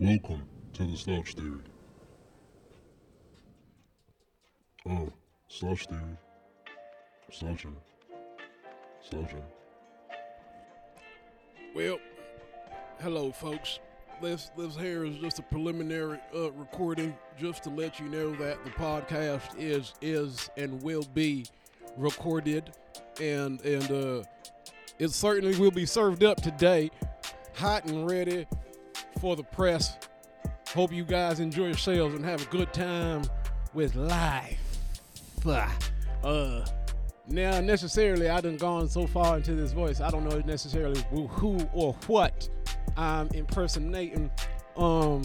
Welcome to the Slouch Theory. Oh, Slouch Theory. Slouching. Slouching. Well, hello, folks. This this here is just a preliminary uh, recording, just to let you know that the podcast is is and will be recorded, and and uh, it certainly will be served up today, hot and ready for the press. Hope you guys enjoy yourselves and have a good time with life. Uh, now necessarily I done gone so far into this voice, I don't know necessarily who or what I'm impersonating. Um,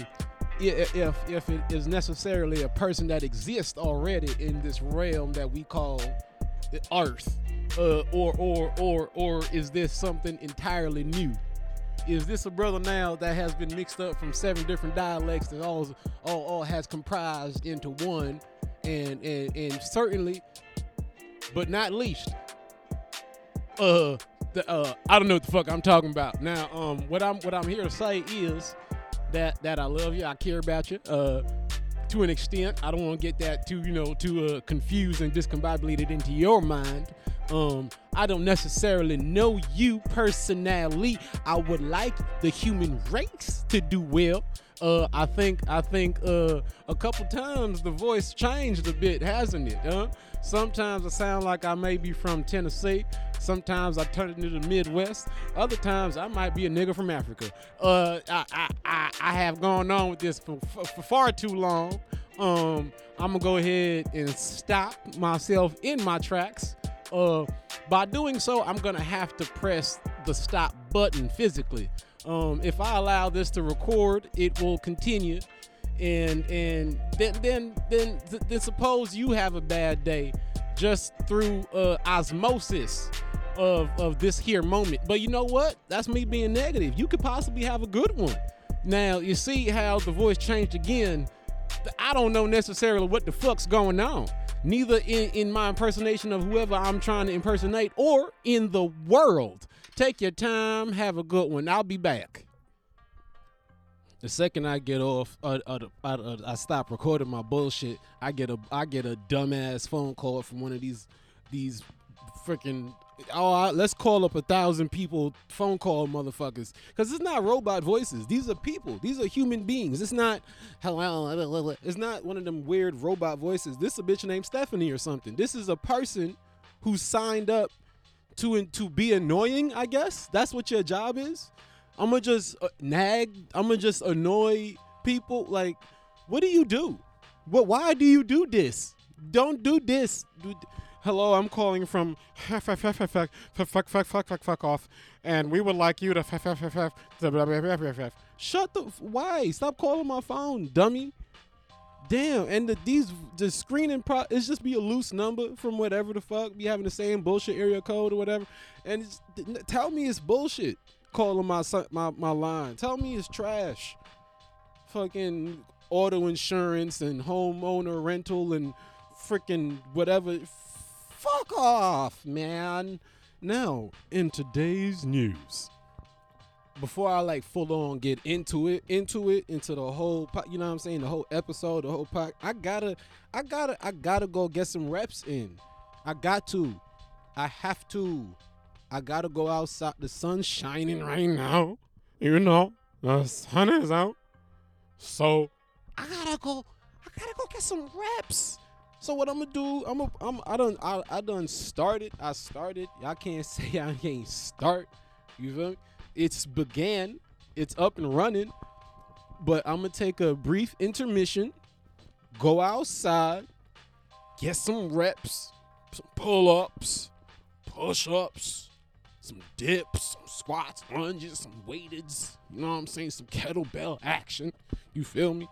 if if it is necessarily a person that exists already in this realm that we call the Earth, uh, or or or or is this something entirely new? Is this a brother now that has been mixed up from seven different dialects that all all, all has comprised into one, and and and certainly, but not least, uh, the uh, I don't know what the fuck I'm talking about. Now, um, what I'm what I'm here to say is that that I love you, I care about you, uh, to an extent. I don't want to get that too, you know, too uh, confused and discombobulated into your mind. Um, I don't necessarily know you personally. I would like the human race to do well. Uh, I think I think uh, a couple times the voice changed a bit, hasn't it? Huh? Sometimes I sound like I may be from Tennessee. Sometimes I turn into the Midwest. Other times I might be a nigga from Africa. Uh, I, I, I, I have gone on with this for, for, for far too long. Um, I'm gonna go ahead and stop myself in my tracks. Uh, by doing so, I'm gonna have to press the stop button physically. Um, if I allow this to record, it will continue, and and then then then then suppose you have a bad day, just through uh, osmosis of of this here moment. But you know what? That's me being negative. You could possibly have a good one. Now you see how the voice changed again. I don't know necessarily what the fuck's going on neither in, in my impersonation of whoever I'm trying to impersonate or in the world. Take your time, have a good one. I'll be back. The second I get off, uh, uh, uh, I stop recording my bullshit. I get a I get a dumbass phone call from one of these these freaking oh I, let's call up a thousand people phone call motherfuckers because it's not robot voices. These are people. These are human beings. It's not hello. It's not one of them weird robot voices. This is a bitch named Stephanie or something. This is a person who signed up to to be annoying. I guess that's what your job is. I'm gonna just uh, nag. I'm gonna just annoy people. Like, what do you do? What? Why do you do this? Don't do this. Hello, I'm calling from fuck fuck fuck fuck fuck fuck fuck fuck off, and we would like you to shut the why stop calling my phone, dummy. Damn, and the, these the screening pro it's just be a loose number from whatever the fuck be having the same bullshit area code or whatever, and tell me it's bullshit calling my my my line. Tell me it's trash. Fucking auto insurance and homeowner rental and freaking whatever. Fuck off, man. Now, in today's news, before I like full on get into it, into it, into the whole, you know what I'm saying, the whole episode, the whole pack, I gotta, I gotta, I gotta go get some reps in. I got to. I have to. I gotta go outside. The sun's shining right now. You know, the sun is out. So I gotta go. I gotta go get some reps. So what I'm gonna do? I'm a, I'm I done I, I done started. I started. Y'all can't say I can't start. You feel me? It's began. It's up and running. But I'm gonna take a brief intermission. Go outside. Get some reps. Some pull ups. Push ups some dips, some squats, lunges, some weighteds, you know what I'm saying? Some kettlebell action. You feel me?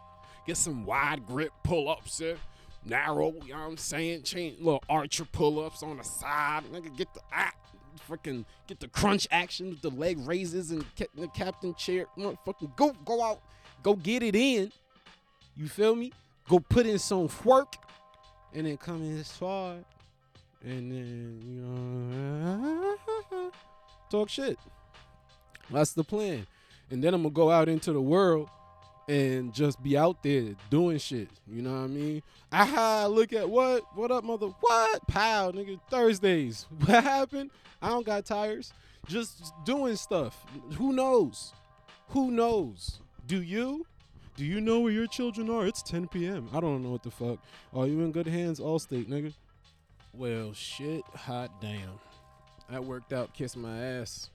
Get some wide grip pull ups there. Narrow, you know what I'm saying? Change little archer pull ups on the side. Nigga, get the ah, freaking get the crunch action with the leg raises and the captain chair. Fucking go, go out, go get it in. You feel me? Go put in some work and then come in far. And then, you know, talk shit. That's the plan. And then I'm gonna go out into the world and just be out there doing shit. You know what I mean? Aha, look at what? What up, mother? What? Pow, nigga. Thursdays. What happened? I don't got tires. Just doing stuff. Who knows? Who knows? Do you? Do you know where your children are? It's 10 p.m. I don't know what the fuck. Are you in good hands? Allstate, nigga. Well, shit, hot damn. That worked out. Kiss my ass.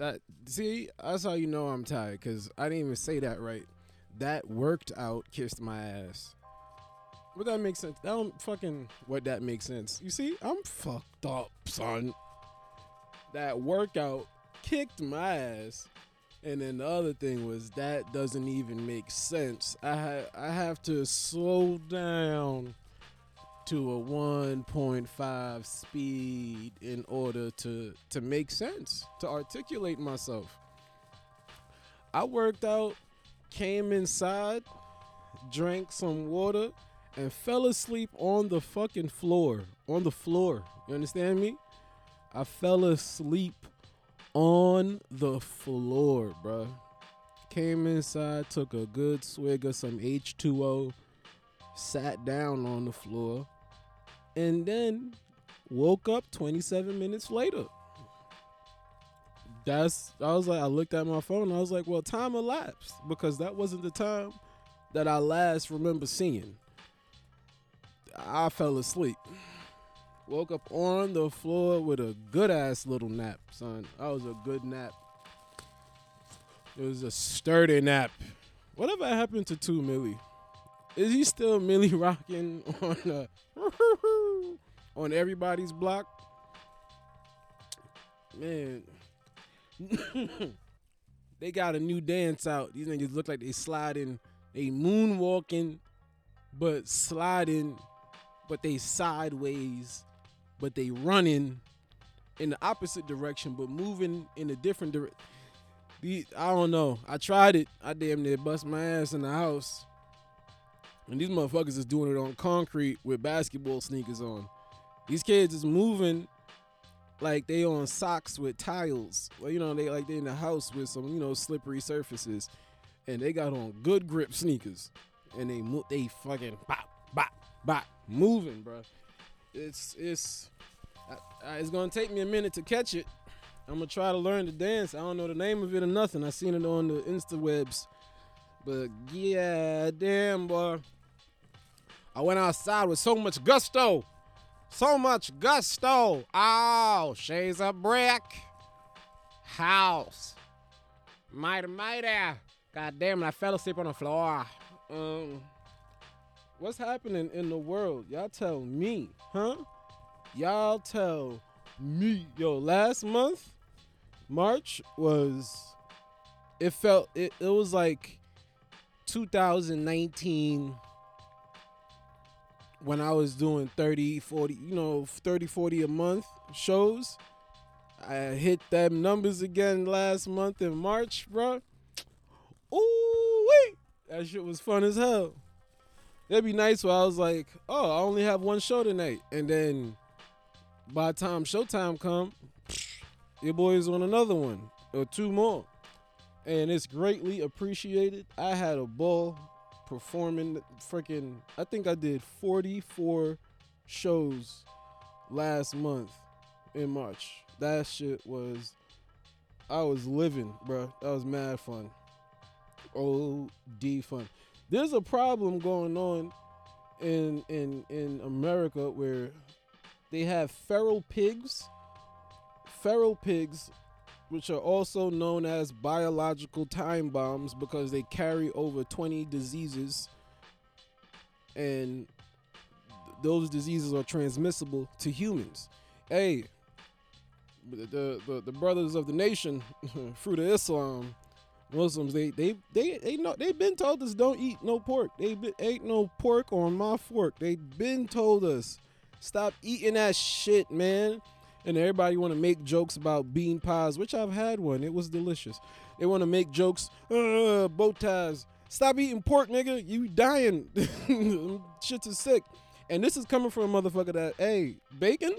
That see, that's how you know I'm tired, cause I didn't even say that right. That worked out. Kissed my ass. Would that make sense? That don't fucking what that makes sense. You see, I'm fucked up, son. That workout kicked my ass. And then the other thing was that doesn't even make sense. I ha- I have to slow down to a 1.5 speed in order to to make sense, to articulate myself. I worked out, came inside, drank some water, and fell asleep on the fucking floor. On the floor. You understand me? I fell asleep on the floor, bruh. Came inside, took a good swig of some H2O, sat down on the floor, and then woke up 27 minutes later. That's I was like I looked at my phone, I was like, well, time elapsed because that wasn't the time that I last remember seeing. I fell asleep. Woke up on the floor with a good ass little nap, son. That was a good nap. It was a sturdy nap. Whatever happened to 2 Milly? Is he still Millie rocking on uh, on everybody's block? Man, they got a new dance out. These niggas look like they sliding, they moonwalking, but sliding, but they sideways but they running in the opposite direction, but moving in a different direction. I don't know. I tried it. I damn near bust my ass in the house. And these motherfuckers is doing it on concrete with basketball sneakers on. These kids is moving like they on socks with tiles. Well, you know, they like they in the house with some, you know, slippery surfaces. And they got on good grip sneakers. And they mo- they fucking bop, bop, bop, moving, bro it's it's uh, it's gonna take me a minute to catch it. I'm gonna try to learn to dance. I don't know the name of it or nothing. I seen it on the Insta webs, but yeah, damn boy. I went outside with so much gusto, so much gusto. Oh, she's a brick, house, mighty mighty. God damn it, I fell asleep on the floor. Um. What's happening in the world? Y'all tell me, huh? Y'all tell me. Yo, last month, March was it felt it, it was like 2019 when I was doing 30, 40, you know, 30, 40 a month shows. I hit them numbers again last month in March, bro. Ooh, wait. That shit was fun as hell it'd be nice where I was like, oh, I only have one show tonight, and then by the time showtime come, your boy's on another one or two more, and it's greatly appreciated. I had a ball performing freaking. I think I did 44 shows last month in March. That shit was. I was living, bro. That was mad fun. OD fun there's a problem going on in in in America where they have feral pigs, feral pigs, which are also known as biological time bombs because they carry over 20 diseases, and those diseases are transmissible to humans. Hey, the the, the brothers of the nation, fruit of Islam, Muslims, they they they they know they've been told us don't eat no pork. They been, ain't no pork on my fork. They've been told us stop eating that shit, man. And everybody want to make jokes about bean pies, which I've had one. It was delicious. They want to make jokes, uh, bow ties. Stop eating pork, nigga. You dying. Shits is sick. And this is coming from a motherfucker that, hey, bacon?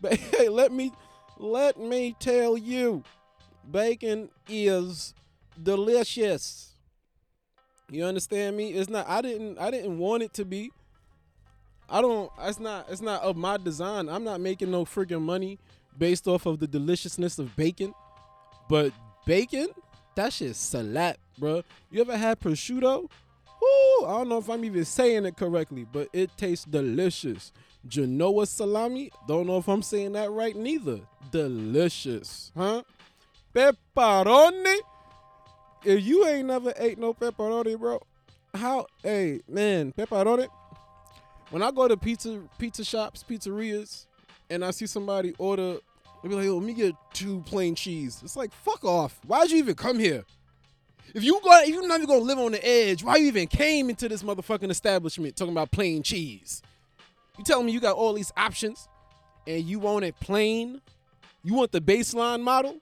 But Hey, let me let me tell you, bacon is delicious. You understand me? It's not. I didn't. I didn't want it to be. I don't. It's not. It's not of my design. I'm not making no freaking money based off of the deliciousness of bacon. But bacon, that shit slap, bro. You ever had prosciutto? Woo! I don't know if I'm even saying it correctly, but it tastes delicious. Genoa salami. Don't know if I'm saying that right neither. Delicious, huh? Pepperoni. If you ain't never ate no pepperoni, bro, how? Hey, man, pepperoni. When I go to pizza pizza shops, pizzerias, and I see somebody order, they be like, "Yo, let me get two plain cheese." It's like, fuck off. Why'd you even come here? If you got, if you're not even gonna live on the edge, why you even came into this motherfucking establishment talking about plain cheese? You telling me you got all these options, and you want it plain? You want the baseline model?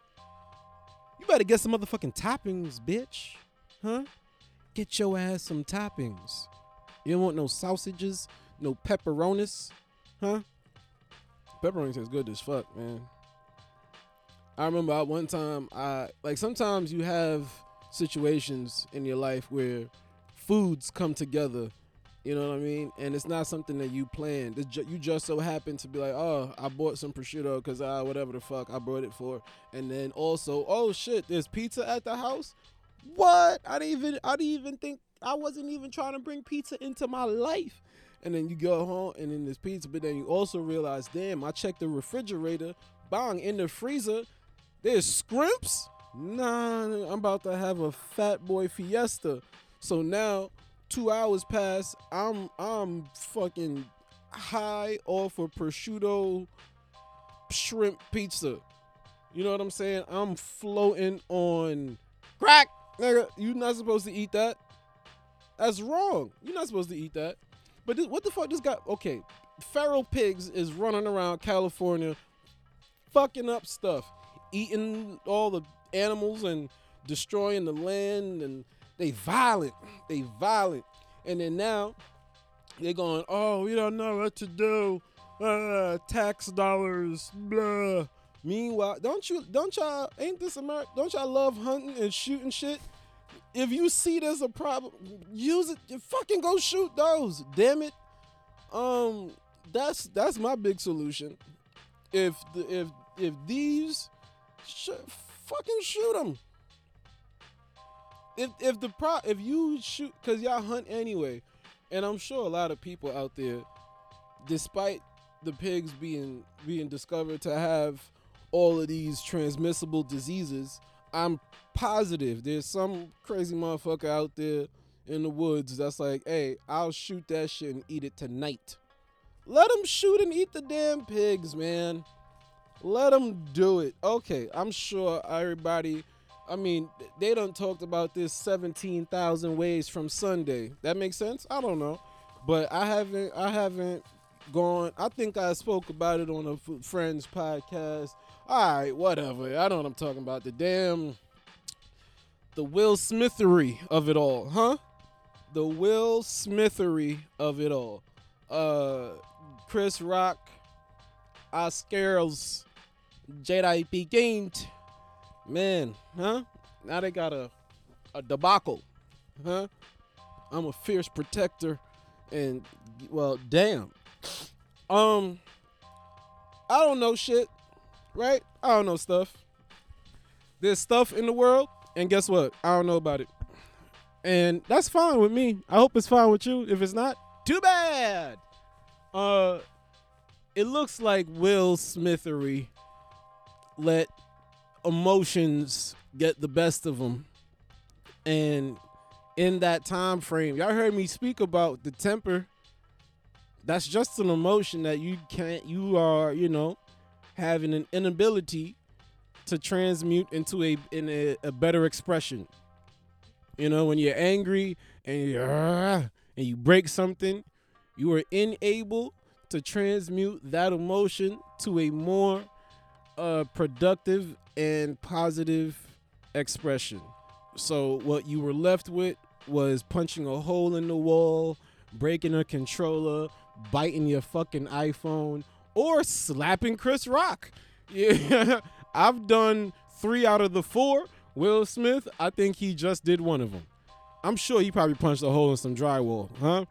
You better get some motherfucking toppings, bitch. Huh? Get your ass some toppings. You don't want no sausages, no pepperonis, huh? Pepperoni tastes good as fuck, man. I remember at one time, I like sometimes you have situations in your life where foods come together. You know what I mean? And it's not something that you planned. Ju- you just so happen to be like, oh, I bought some prosciutto because I whatever the fuck I brought it for. And then also, oh shit, there's pizza at the house. What? I didn't even I didn't even think I wasn't even trying to bring pizza into my life. And then you go home and then there's pizza, but then you also realize, damn, I checked the refrigerator, bang, in the freezer, there's scrimps. Nah, I'm about to have a fat boy fiesta. So now, two hours pass. I'm I'm fucking high off of prosciutto shrimp pizza. You know what I'm saying? I'm floating on crack, nigga. You not supposed to eat that. That's wrong. You're not supposed to eat that. But this, what the fuck? This guy. Okay, feral pigs is running around California, fucking up stuff, eating all the animals and destroying the land, and they violent. They violent. And then now they're going, oh, we don't know what to do. Uh, tax dollars, blah. Meanwhile, don't you, don't y'all, ain't this America? Don't y'all love hunting and shooting shit? If you see there's a problem, use it. Fucking go shoot those. Damn it. Um, that's that's my big solution. If the if if these, sh- fucking shoot them. If if the pro if you shoot because y'all hunt anyway, and I'm sure a lot of people out there, despite the pigs being being discovered to have all of these transmissible diseases, I'm positive there's some crazy motherfucker out there in the woods that's like, hey, I'll shoot that shit and eat it tonight. Let them shoot and eat the damn pigs, man. Let them do it. Okay, I'm sure everybody. I mean, they done talked about this 17,000 ways from Sunday. That makes sense? I don't know. But I haven't I haven't gone I think I spoke about it on a Friends podcast. All right, whatever. I know what I'm talking about. The damn the Will Smithery of it all, huh? The Will Smithery of it all. Uh Chris Rock, Oscars, G.I. Jane. Man, huh? Now they got a a debacle, huh? I'm a fierce protector, and well, damn. Um, I don't know shit, right? I don't know stuff. There's stuff in the world, and guess what? I don't know about it, and that's fine with me. I hope it's fine with you. If it's not, too bad. Uh, it looks like Will Smithery let emotions get the best of him and in that time frame y'all heard me speak about the temper that's just an emotion that you can't you are you know having an inability to transmute into a in a, a better expression you know when you're angry and you and you break something you are unable to transmute that emotion to a more uh, productive and positive expression. So what you were left with was punching a hole in the wall, breaking a controller, biting your fucking iPhone, or slapping Chris Rock. Yeah, I've done three out of the four. Will Smith, I think he just did one of them. I'm sure he probably punched a hole in some drywall, huh?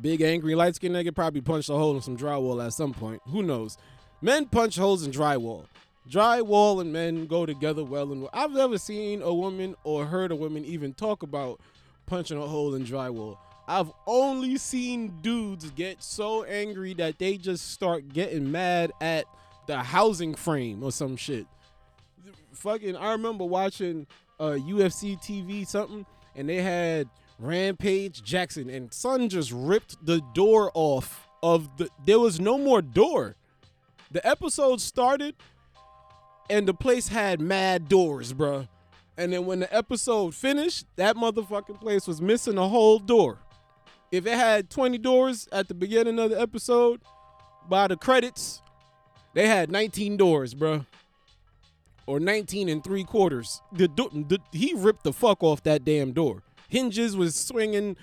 Big angry light skinned nigga probably punched a hole in some drywall at some point. Who knows? Men punch holes in drywall. Drywall and men go together well and well. I've never seen a woman or heard a woman even talk about punching a hole in drywall. I've only seen dudes get so angry that they just start getting mad at the housing frame or some shit. Fucking, I remember watching uh, UFC TV something, and they had Rampage Jackson, and Son just ripped the door off of the. There was no more door. The episode started, and the place had mad doors, bruh. And then when the episode finished, that motherfucking place was missing a whole door. If it had 20 doors at the beginning of the episode, by the credits, they had 19 doors, bro. Or 19 and three quarters. The, the, he ripped the fuck off that damn door. Hinges was swinging,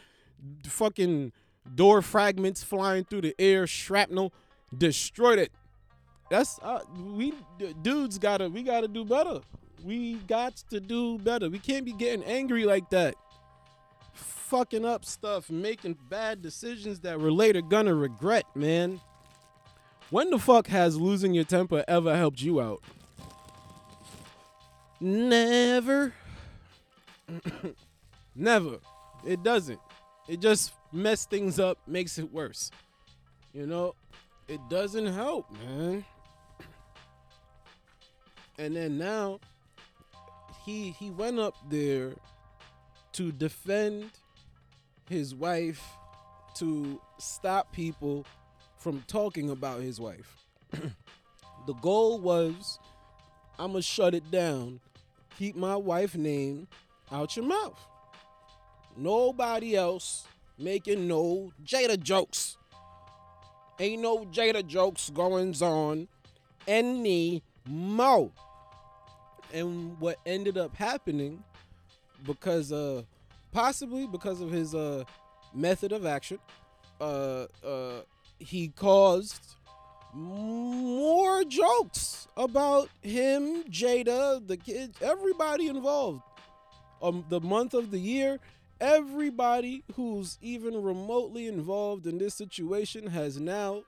fucking door fragments flying through the air, shrapnel, destroyed it. That's uh, we dudes gotta we gotta do better. We got to do better. We can't be getting angry like that. Fucking up stuff, making bad decisions that we're later gonna regret, man. When the fuck has losing your temper ever helped you out? Never. Never. It doesn't. It just mess things up, makes it worse. You know, it doesn't help, man. And then now he he went up there to defend his wife to stop people from talking about his wife. the goal was I'm going to shut it down. Keep my wife name out your mouth. Nobody else making no Jada jokes. Ain't no Jada jokes going on anymore. And what ended up happening because uh possibly because of his uh method of action, uh uh he caused more jokes about him, Jada, the kids, everybody involved. Um, the month of the year, everybody who's even remotely involved in this situation has now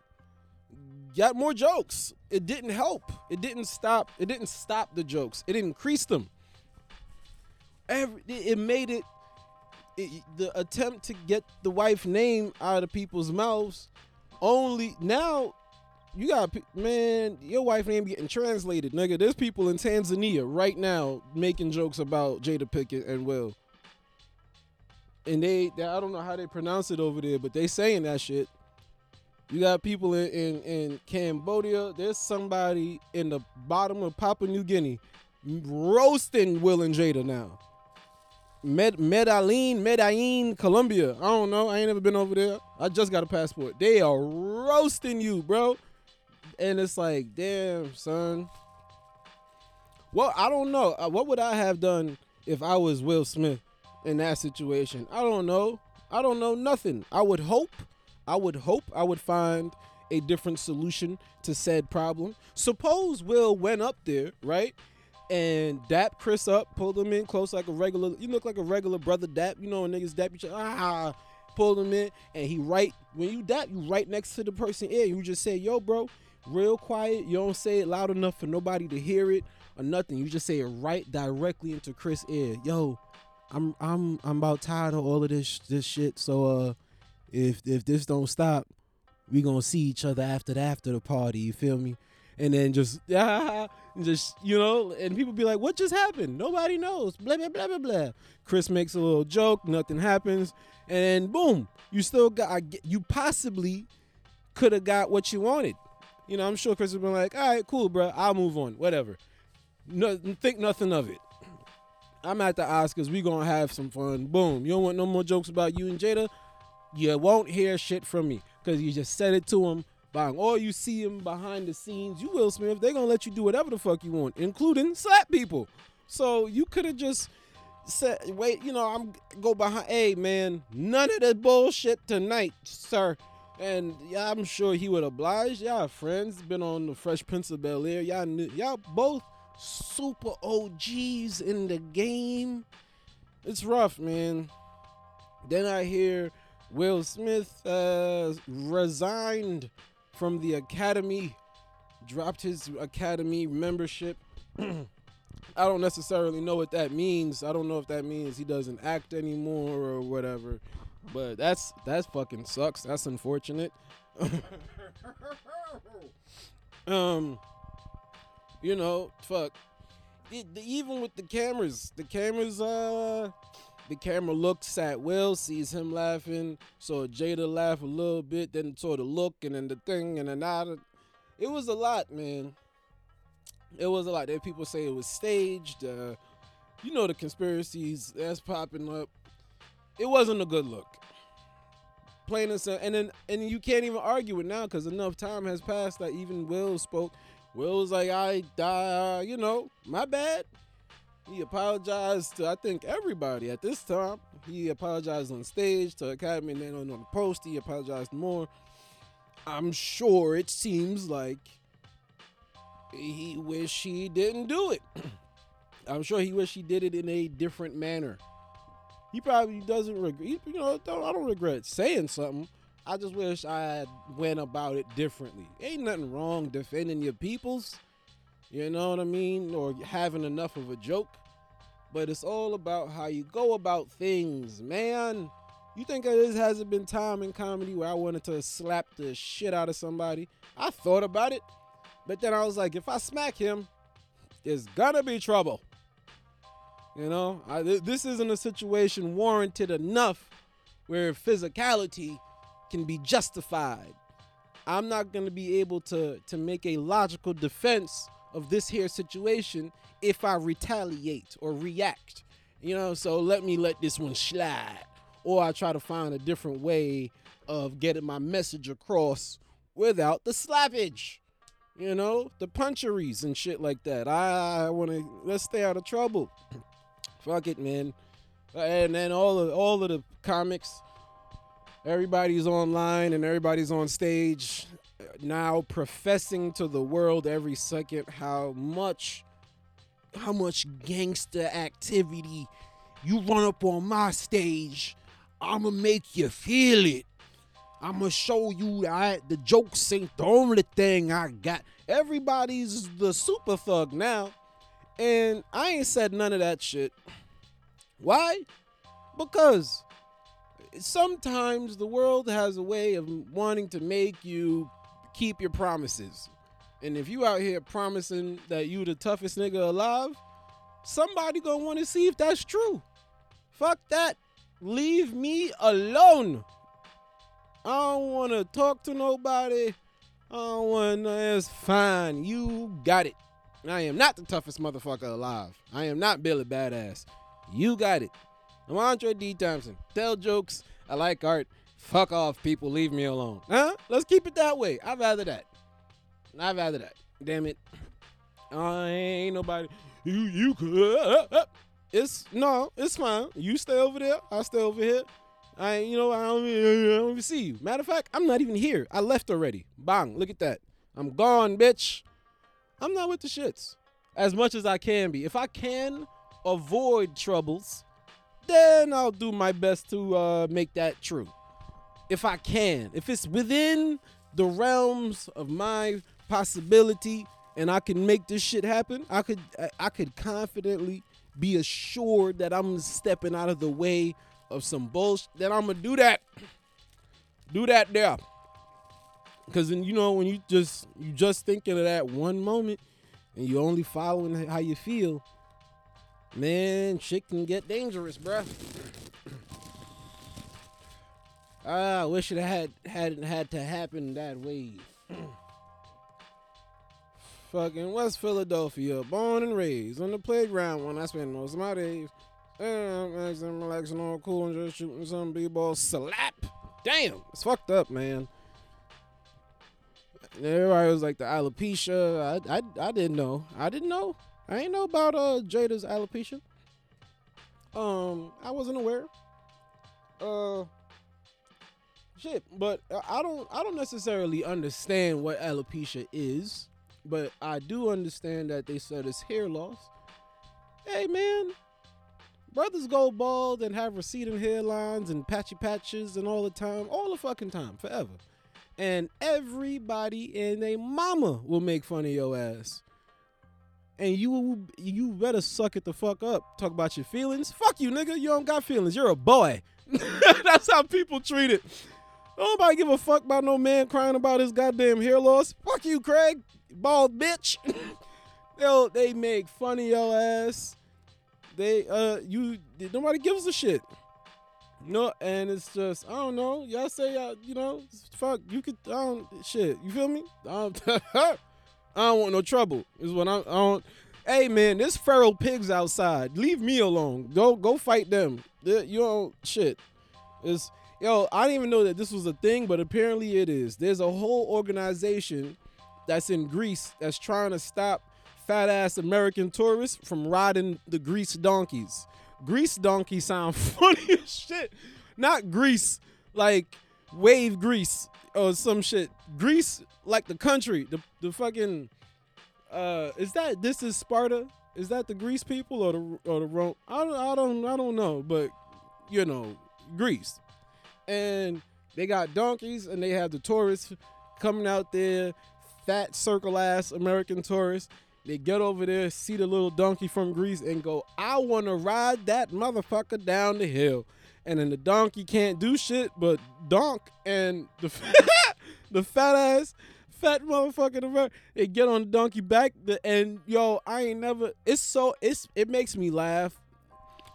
got more jokes. It didn't help. It didn't stop. It didn't stop the jokes. It increased them. Every it made it, it the attempt to get the wife name out of people's mouths only now you got man, your wife name getting translated, nigga. There's people in Tanzania right now making jokes about Jada Pinkett and Will. And they, they I don't know how they pronounce it over there, but they saying that shit. You got people in, in, in Cambodia. There's somebody in the bottom of Papua New Guinea roasting Will and Jada now. Med Medellin, Medellin, Colombia. I don't know. I ain't never been over there. I just got a passport. They are roasting you, bro and it's like, damn, son. Well, I don't know. Uh, what would I have done if I was Will Smith in that situation? I don't know. I don't know nothing. I would hope, I would hope I would find a different solution to said problem. Suppose Will went up there, right? And dap Chris up, pulled him in close like a regular, you look like a regular brother dap, you know, niggas dap each other, ah, pulled him in, and he right, when you dap, you right next to the person ear, you just say, yo, bro, real quiet. You don't say it loud enough for nobody to hear it or nothing. You just say it right directly into Chris' ear. Yo, I'm I'm I'm about tired of all of this this shit. So uh if if this don't stop, we gonna see each other after the after the party, you feel me? And then just yeah, just you know, and people be like, "What just happened?" Nobody knows. Blah blah blah blah blah. Chris makes a little joke, nothing happens, and boom, you still got you possibly could have got what you wanted. You know, I'm sure Chris has been like, all right, cool, bro. I'll move on. Whatever. No, think nothing of it. I'm at the Oscars. We gonna have some fun. Boom. You don't want no more jokes about you and Jada. You won't hear shit from me because you just said it to him. Bang. Or you see him behind the scenes. You Will Smith. they're gonna let you do whatever the fuck you want, including slap people. So you could have just said, wait. You know, I'm go behind. Hey man, none of that bullshit tonight, sir. And yeah, I'm sure he would oblige. Y'all friends, been on the Fresh Prince of Bel Air. Y'all knew, y'all both super OGs in the game. It's rough, man. Then I hear Will Smith uh, resigned from the Academy, dropped his Academy membership. I don't necessarily know what that means. I don't know if that means he doesn't act anymore or whatever. But that's that's fucking sucks. That's unfortunate. um, you know, fuck. It, even with the cameras, the cameras, uh, the camera looks at Will, sees him laughing, saw Jada laugh a little bit, then saw the look, and then the thing, and then that. It was a lot, man. It was a lot. There people say it was staged. Uh, you know the conspiracies that's popping up. It wasn't a good look. Plain and simple. And then and you can't even argue it now because enough time has passed that even Will spoke. Will was like, I die, you know, my bad. He apologized to I think everybody at this time. He apologized on stage to Academy and then on the post he apologized more. I'm sure it seems like he wish he didn't do it. I'm sure he wish he did it in a different manner. He probably doesn't regret. You know, don't, I don't regret saying something. I just wish I went about it differently. Ain't nothing wrong defending your peoples, you know what I mean, or having enough of a joke. But it's all about how you go about things, man. You think there hasn't been time in comedy where I wanted to slap the shit out of somebody? I thought about it, but then I was like, if I smack him, there's gonna be trouble. You know, I, this isn't a situation warranted enough where physicality can be justified. I'm not to be able to to make a logical defense of this here situation if I retaliate or react. You know, so let me let this one slide or I try to find a different way of getting my message across without the slappage. You know, the puncheries and shit like that. I, to let's stay out of trouble. Fuck it, man. And then all of all of the comics, everybody's online and everybody's on stage now professing to the world every second how much how much gangster activity you run up on my stage i'ma make you feel it. I'ma show you that the jokes ain't the only thing i got. Everybody's the super thug now. And i ain't said none of that shit. Why? Because sometimes the world has a way of wanting to make you keep your promises. And if you out here promising that you the toughest nigga alive, somebody gonna want to see if that's true. Fuck that. Leave me alone. I don't want to talk to nobody. I don't want to. It's fine. You got it. I am not the toughest motherfucker alive. I am not Billy Badass. You got it. I'm Andre D. Thompson. Tell jokes. I like art. Fuck off, people. Leave me alone. Huh? Let's keep it that way. I'd rather that. I'd rather that. Damn it. I ain't nobody. You you could. Uh, uh. It's no. It's fine. You stay over there. I stay over here. I you know I don't, I don't even see you. Matter of fact, I'm not even here. I left already. Bang. Look at that. I'm gone, bitch. I'm not with the shits as much as I can be. If I can avoid troubles, then I'll do my best to uh, make that true. If I can, if it's within the realms of my possibility and I can make this shit happen, I could I could confidently be assured that I'm stepping out of the way of some bullshit. That I'm gonna do that. Do that there. Cause then you know when you just you just thinking of that one moment and you only following how you feel, Man, shit can get dangerous, bruh. Ah, I wish it had hadn't had to happen that way. Fucking West Philadelphia, born and raised on the playground when I spend most of my days. I'm relaxing all cool and just shooting some b-ball slap. Damn, it's fucked up, man. Everybody was like the alopecia. I, I I didn't know. I didn't know. I ain't know about uh Jada's alopecia. Um, I wasn't aware. Uh, shit, but I don't I don't necessarily understand what alopecia is, but I do understand that they said it's hair loss. Hey man, Brothers go bald and have receding hairlines and patchy patches and all the time, all the fucking time, forever. And everybody and a mama will make fun of your ass. And you you better suck it the fuck up. Talk about your feelings. Fuck you, nigga. You don't got feelings. You're a boy. That's how people treat it. Nobody give a fuck about no man crying about his goddamn hair loss. Fuck you, Craig. Bald bitch. They'll, they make fun of your ass. They uh you nobody gives a shit. Know, and it's just I don't know. Y'all say y'all, you know, fuck. You could I don't shit. You feel me? I don't, I don't want no trouble. Is what I, I don't. Hey man, there's feral pigs outside. Leave me alone. Go go fight them. You know shit. It's yo. I didn't even know that this was a thing, but apparently it is. There's a whole organization that's in Greece that's trying to stop fat ass American tourists from riding the Greece donkeys. Grease donkey sound funny as shit. Not grease like wave grease or some shit. Greece like the country. The the fucking uh is that this is Sparta? Is that the Greece people or the or the Rome? I don't I don't I don't know, but you know, Greece. And they got donkeys and they have the tourists coming out there, fat circle ass American tourists they get over there, see the little donkey from Greece, and go, I want to ride that motherfucker down the hill. And then the donkey can't do shit but donk, and the the fat ass, fat motherfucker, they get on the donkey back. The, and yo, I ain't never. It's so it's it makes me laugh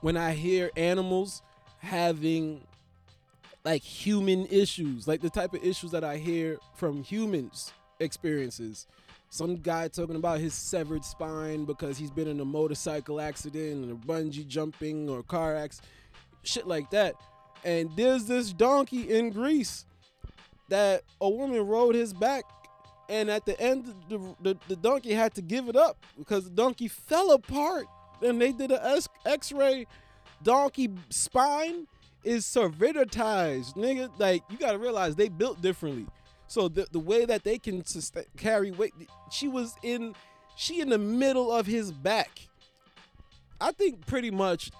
when I hear animals having like human issues, like the type of issues that I hear from humans experiences some guy talking about his severed spine because he's been in a motorcycle accident a bungee jumping or car accident, shit like that. And there's this donkey in Greece that a woman rode his back, and at the end, the, the, the donkey had to give it up because the donkey fell apart. And they did an X ray. Donkey spine is servitized, nigga. Like, you gotta realize they built differently. So the the way that they can sustain, carry weight, she was in, she in the middle of his back. I think pretty much,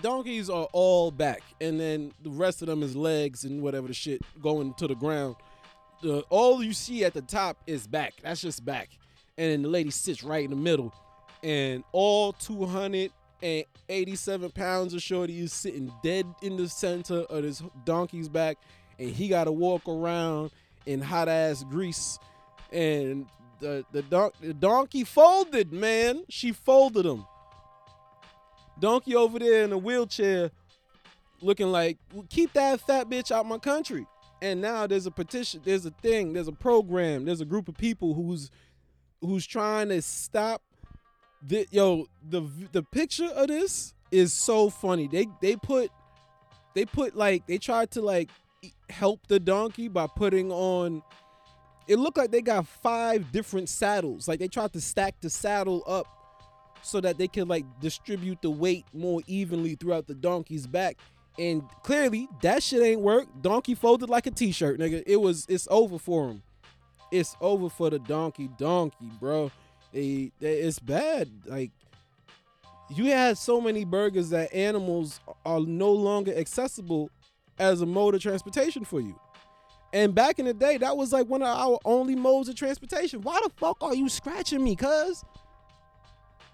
donkeys are all back, and then the rest of them is legs and whatever the shit going to the ground. The all you see at the top is back. That's just back, and then the lady sits right in the middle, and all 287 pounds of shorty is sitting dead in the center of this donkey's back and he got to walk around in hot ass Greece, and the the, don- the donkey folded, man. She folded him. Donkey over there in a wheelchair, looking like keep that fat bitch out my country. And now there's a petition, there's a thing, there's a program, there's a group of people who's who's trying to stop the yo the the picture of this is so funny. They they put they put like they tried to like help the donkey by putting on it looked like they got five different saddles. Like they tried to stack the saddle up so that they could like distribute the weight more evenly throughout the donkey's back. And clearly that shit ain't work. Donkey folded like a t-shirt nigga. It was it's over for him. It's over for the donkey donkey bro it, it's bad like you had so many burgers that animals are no longer accessible as a mode of transportation for you. And back in the day, that was like one of our only modes of transportation. Why the fuck are you scratching me, cuz?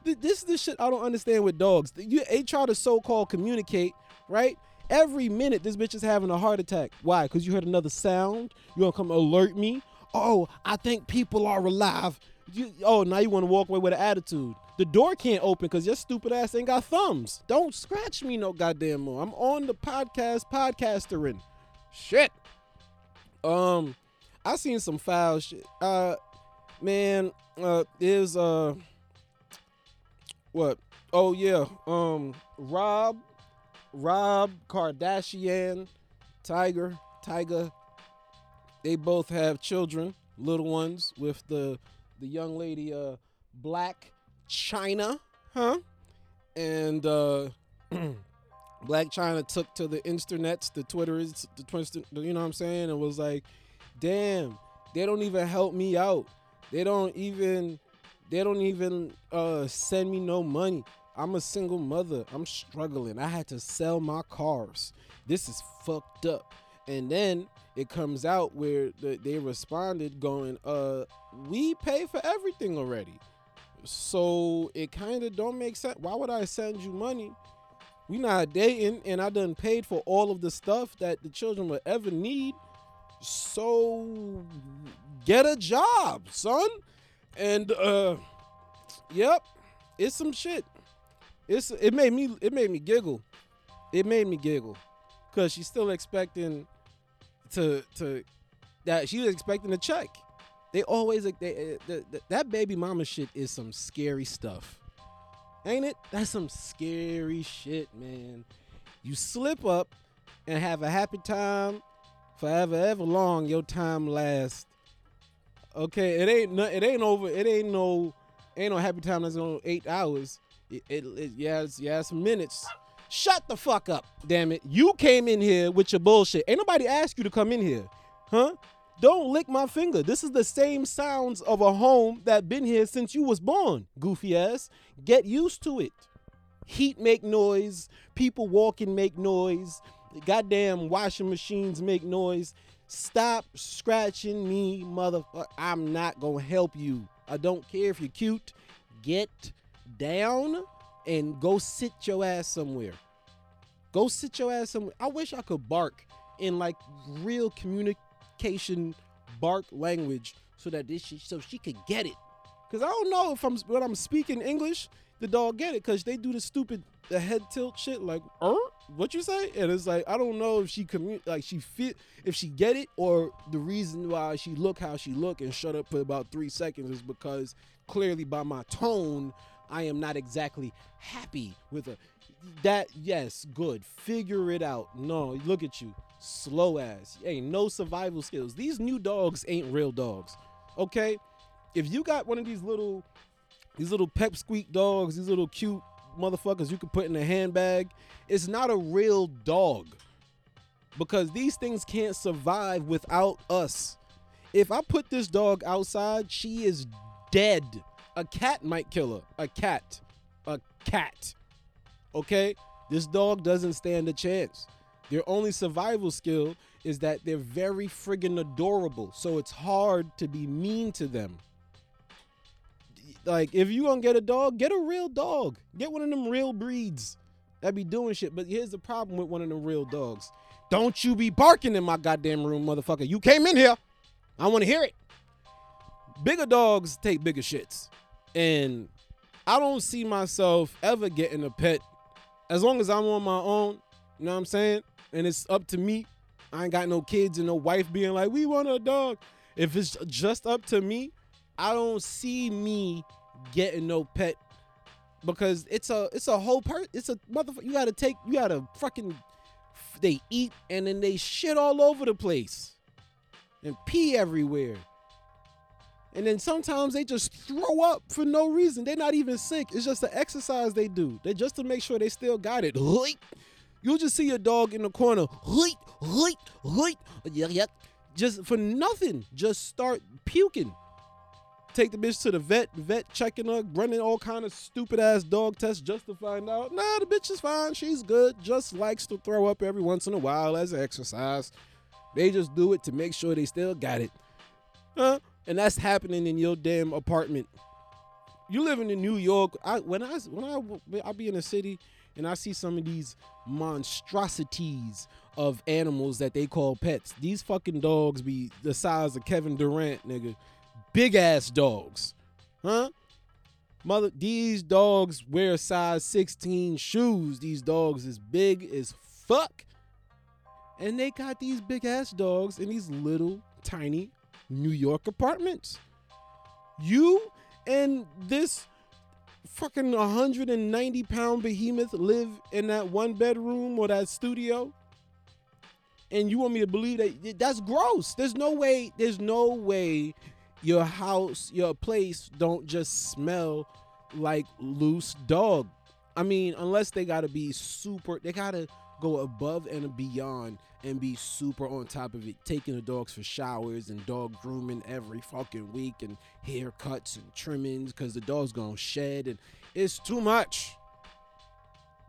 This is the shit I don't understand with dogs. You they try to so-called communicate, right? Every minute this bitch is having a heart attack. Why? Because you heard another sound. You gonna come alert me? Oh, I think people are alive. You, oh, now you want to walk away with an attitude. The door can't open because your stupid ass ain't got thumbs. Don't scratch me no goddamn more. I'm on the podcast podcastering. Shit. Um, I seen some foul shit. Uh, man, uh, is uh, what? Oh yeah, um, Rob, Rob Kardashian, Tyga, Tyga. They both have children, little ones, with the the young lady, uh, Blac Chyna, huh? And uh, Blac Chyna took to the internets, the Twitters, the you know what I'm saying, and was like, "Damn, they don't even help me out. They don't even, they don't even uh, send me no money. I'm a single mother. I'm struggling. I had to sell my cars. This is fucked up. And then it comes out where the, they responded going, uh, we pay for everything already. So it kind of don't make sense. Why would I send you money? We not dating, and I done paid for all of the stuff that the children would ever need. So get a job, son. And uh, yep, it's some shit. It's it made me it made me giggle. It made me giggle, cause she's still expecting to to that she was expecting a check. They always like they, uh, the, the, that baby mama shit is some scary stuff, ain't it? That's some scary shit, man. You slip up and have a happy time forever, ever long. Your time lasts. Okay, it ain't no, it ain't over. It ain't no ain't no happy time that's on eight hours. It, it, it yeah, it's, yeah, it's minutes. Shut the fuck up, damn it. You came in here with your bullshit. Ain't nobody asked you to come in here. Huh? Don't lick my finger. This is the same sounds of a home that been here since you was born, goofy ass. Get used to it. Heat make noise, people walking make noise, goddamn washing machines make noise. Stop scratching me, motherfucker. I'm not gonna help you. I don't care if you're cute. Get down and go sit your ass somewhere. Go sit your ass somewhere. I wish I could bark in like real communication bark language so that this shit, so she could get it. Cause I don't know if I'm when I'm speaking English, the dog get it. Cause they do the stupid the head tilt shit like, er, what you say? And it's like I don't know if she commu- like she fit if she get it or the reason why she look how she look and shut up for about three seconds is because clearly by my tone I am not exactly happy with her. That yes, good. Figure it out. No, look at you, slow ass. Ain't no survival skills. These new dogs ain't real dogs. Okay, if you got one of these little, these little pep squeak dogs, these little cute motherfuckers you can put in a handbag, it's not a real dog. Because these things can't survive without us. If I put this dog outside, she is dead. A cat might kill her. A cat. A cat. Okay? This dog doesn't stand a chance. Their only survival skill is that they're very friggin' adorable. So it's hard to be mean to them. Like, if you gonna get a dog, get a real dog. Get one of them real breeds that be doing shit. But here's the problem with one of them real dogs. Don't you be barking in my goddamn room, motherfucker. You came in here. I wanna hear it. Bigger dogs take bigger shits. And I don't see myself ever getting a pet as long as I'm on my own. You know what I'm saying? And it's up to me. I ain't got no kids and no wife being like, we want a dog. If it's just up to me, I don't see me getting no pet because it's a it's a whole part. It's a motherfucker. You gotta take. You gotta fucking. They eat and then they shit all over the place, and pee everywhere. And then sometimes they just throw up for no reason. They're not even sick. It's just the exercise they do. They just to make sure they still got it. You'll just see a dog in the corner. Just for nothing. Just start puking. Take the bitch to the vet, vet checking her, running all kind of stupid ass dog tests just to find out. Nah, the bitch is fine. She's good. Just likes to throw up every once in a while as an exercise. They just do it to make sure they still got it. Huh? And that's happening in your damn apartment. You living in New York. I when I when I I be in a city and I see some of these monstrosities of animals that they call pets. These fucking dogs be the size of Kevin Durant, nigga big ass dogs. Huh? Mother, these dogs wear size 16 shoes. These dogs is big as fuck. And they got these big ass dogs in these little tiny New York apartments. You and this fucking 190 pound behemoth live in that one bedroom or that studio and you want me to believe that that's gross there's no way there's no way your house, your place don't just smell like loose dog. I mean, unless they gotta be super, they gotta go above and beyond and be super on top of it, taking the dogs for showers and dog grooming every fucking week and haircuts and trimmings because the dog's gonna shed and it's too much.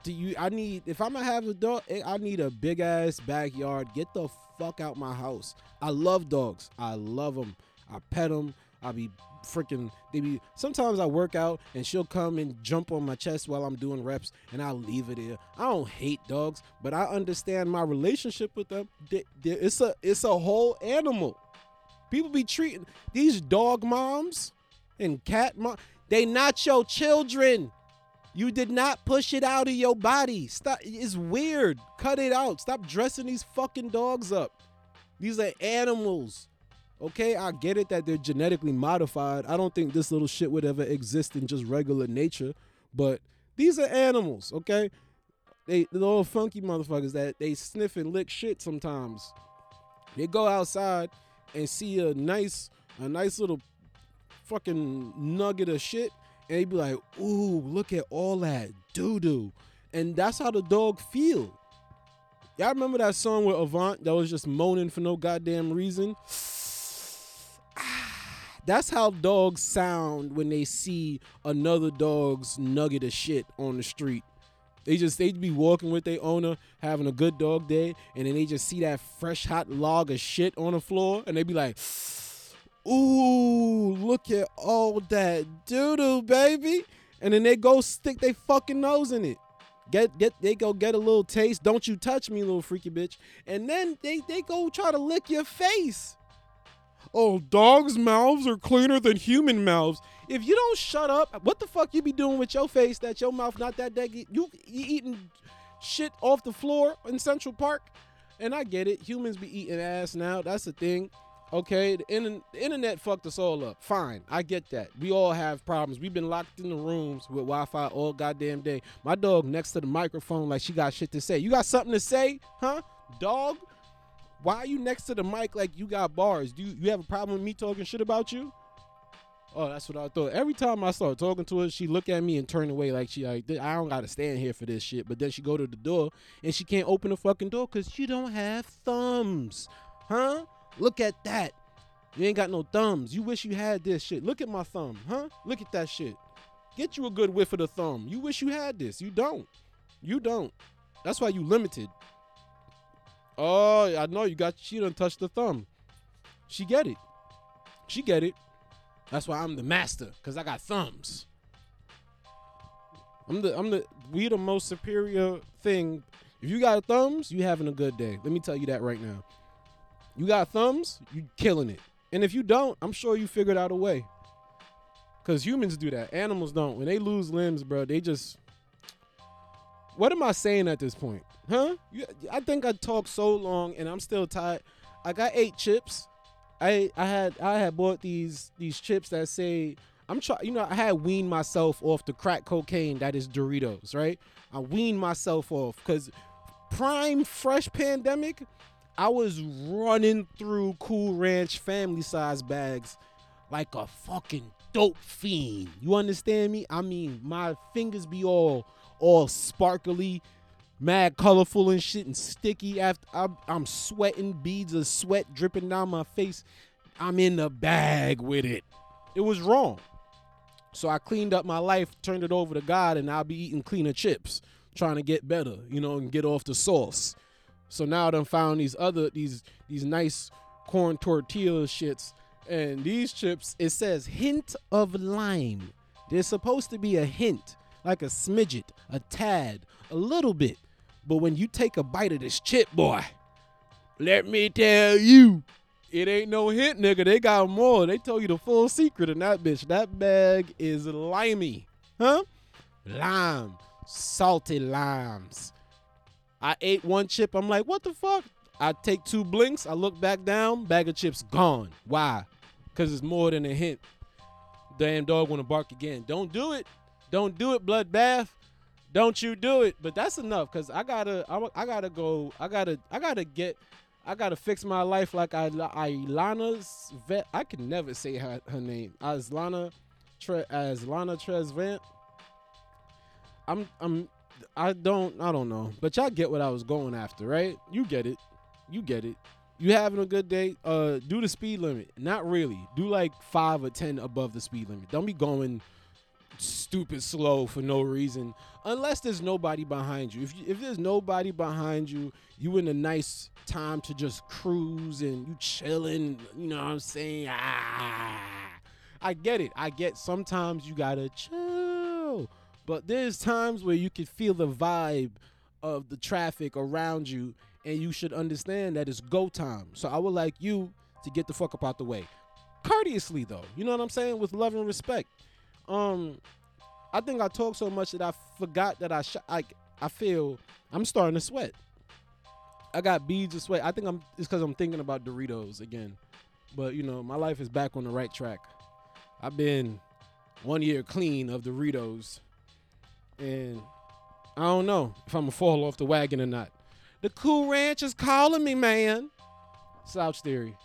do you? I need if I'm gonna have a dog, eh, I need a big ass backyard. Get the fuck out my house. I love dogs. I love them. I pet them. I be freaking. They be. Sometimes I work out and she'll come and jump on my chest while I'm doing reps, and I'll leave it there. I don't hate dogs, but I understand my relationship with them. It's a it's a whole animal. People be treating these dog moms and cat mom. They not your children. You did not push it out of your body. Stop. It's weird. Cut it out. Stop dressing these fucking dogs up. These are animals. Okay, I get it that they're genetically modified. I don't think this little shit would ever exist in just regular nature, but these are animals. Okay, they the little funky motherfuckers that they sniff and lick shit sometimes. They go outside and see a nice, a nice little fucking nugget of shit, and they be like, "Ooh, look at all that doo doo," and that's how the dog feel. Y'all remember that song with Avant that was just moaning for no goddamn reason? That's how dogs sound when they see another dog's nugget of shit on the street. They just they'd be walking with their owner, having a good dog day, and then they just see that fresh hot log of shit on the floor, and they be like, "Ooh, look at all that doo doo, baby!" And then they go stick their fucking nose in it. Get get they go get a little taste. Don't you touch me, little freaky bitch. And then they they go try to lick your face. Oh, dogs' mouths are cleaner than human mouths. If you don't shut up, what the fuck you be doing with your face that your mouth not that deggy? You, you eating shit off the floor in Central Park? And I get it. Humans be eating ass now. That's the thing. Okay, the, inter- the internet fucked us all up. Fine, I get that. We all have problems. We've been locked in the rooms with Wi-Fi all goddamn day. My dog next to the microphone like she got shit to say. You got something to say, huh, dog? Why are you next to the mic like you got bars? Do you, you have a problem with me talking shit about you? Oh, that's what I thought. Every time I start talking to her, she look at me and turn away like she like I don't gotta stand here for this shit. But then she go to the door and she can't open the fucking door because you don't have thumbs, huh? Look at that. You ain't got no thumbs. You wish you had this shit. Look at my thumb, huh? Look at that shit. Get you a good whiff of the thumb. You wish you had this. You don't. You don't. That's why you limited. Oh, I know you got. She done touched the thumb. She get it. She get it. That's why I'm the master, cause I got thumbs. I'm the I'm the we the most superior thing. If you got thumbs, you having a good day. Let me tell you that right now. You got thumbs, you killing it. And if you don't, I'm sure you figured out a way. Cause humans do that. Animals don't. When they lose limbs, bro, they just what am I saying at this point? Huh? You, I think I talked so long and I'm still tired. I got eight chips. I I had I had bought these these chips that say I'm trying. You know, I had weaned myself off the crack cocaine that is Doritos. Right? I weaned myself off because prime fresh pandemic. I was running through Cool Ranch family size bags like a fucking dope fiend. You understand me? I mean, my fingers be all all sparkly, mad colorful and shit and sticky. After I'm, I'm sweating, beads of sweat dripping down my face. I'm in the bag with it. It was wrong. So I cleaned up my life, turned it over to God, and I'll be eating cleaner chips, trying to get better, you know, and get off the sauce. So now I done found these other these these nice corn tortilla shits. And these chips, it says hint of lime. There's supposed to be a hint, like a smidget, a tad, a little bit. But when you take a bite of this chip, boy, let me tell you, it ain't no hint, nigga. They got more. They told you the full secret in that bitch. That bag is limey. Huh? Lime. Salty limes. I ate one chip. I'm like, what the fuck? I take two blinks. I look back down. Bag of chips gone. Why? Because it's more than a hint. Damn dog want to bark again. Don't do it. Don't do it, bloodbath. Don't you do it. But that's enough. Cause I gotta. I, I gotta go. I gotta. I gotta get. I gotta fix my life like I. I Ilana's vet. I can never say her, her name. Aslana. Tre, Aslana Tresvant. I'm. I'm. I don't. I don't know. But y'all get what I was going after, right? You get it. You get it. You having a good day? Uh, do the speed limit. Not really. Do like five or ten above the speed limit. Don't be going stupid slow for no reason unless there's nobody behind you. If if there's nobody behind you you in a nice time to just cruise and you chilling you know what i'm saying? Ah i get it. I get sometimes you gotta chill but there's times where you can feel the vibe of the traffic around you and you should understand that it's go time. So i would like you to get the fuck up out the way. Courteously though you know what i'm saying? With love and respect um i think i talk so much that i forgot that i sh- I, I feel i'm starting to sweat. I got beads of sweat. I think i'm it's because i'm thinking about doritos again. But you know my life is back on the right track. I've been one year clean of doritos. And i don't know if i'm gonna fall off the wagon or not. The cool ranch is calling me man. Slouch theory